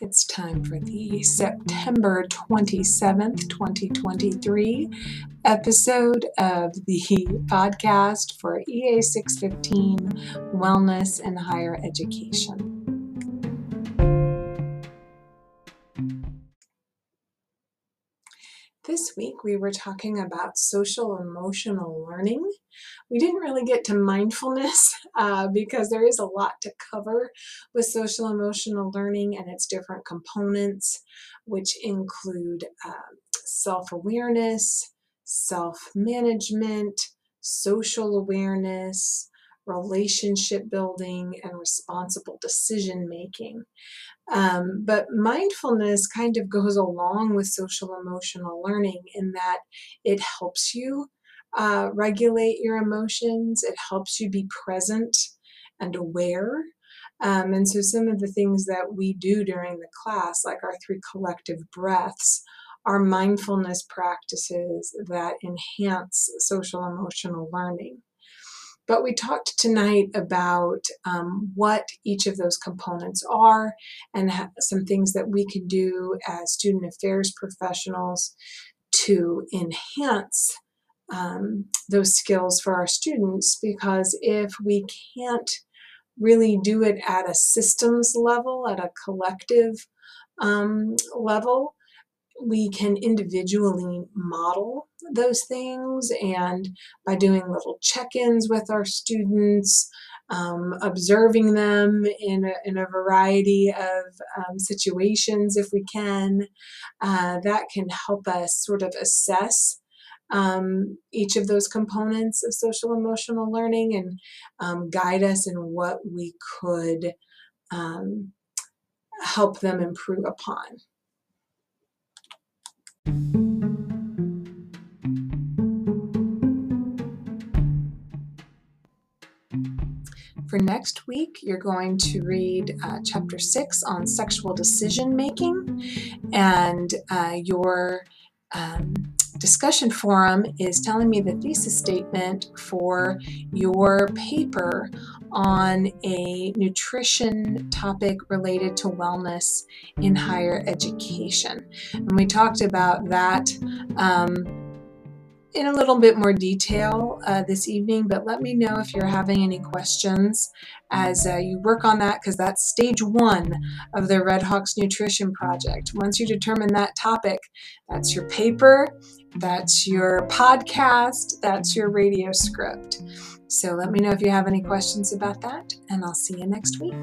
It's time for the September 27th, 2023 episode of the podcast for EA 615 Wellness and Higher Education. This week we were talking about social emotional learning. We didn't really get to mindfulness uh, because there is a lot to cover with social emotional learning and its different components, which include uh, self awareness, self management, social awareness, relationship building, and responsible decision making. Um, but mindfulness kind of goes along with social emotional learning in that it helps you uh, regulate your emotions, it helps you be present and aware. Um, and so, some of the things that we do during the class, like our three collective breaths, are mindfulness practices that enhance social emotional learning. But we talked tonight about um, what each of those components are and some things that we can do as student affairs professionals to enhance um, those skills for our students. Because if we can't really do it at a systems level, at a collective um, level, we can individually model those things and by doing little check-ins with our students um, observing them in a, in a variety of um, situations if we can uh, that can help us sort of assess um, each of those components of social emotional learning and um, guide us in what we could um, help them improve upon for next week, you're going to read uh, chapter six on sexual decision making, and uh, your um, discussion forum is telling me the thesis statement for your paper on a nutrition topic related to wellness in higher education. And we talked about that. Um, in a little bit more detail uh, this evening, but let me know if you're having any questions as uh, you work on that because that's stage one of the Red Hawks Nutrition Project. Once you determine that topic, that's your paper, that's your podcast, that's your radio script. So let me know if you have any questions about that, and I'll see you next week.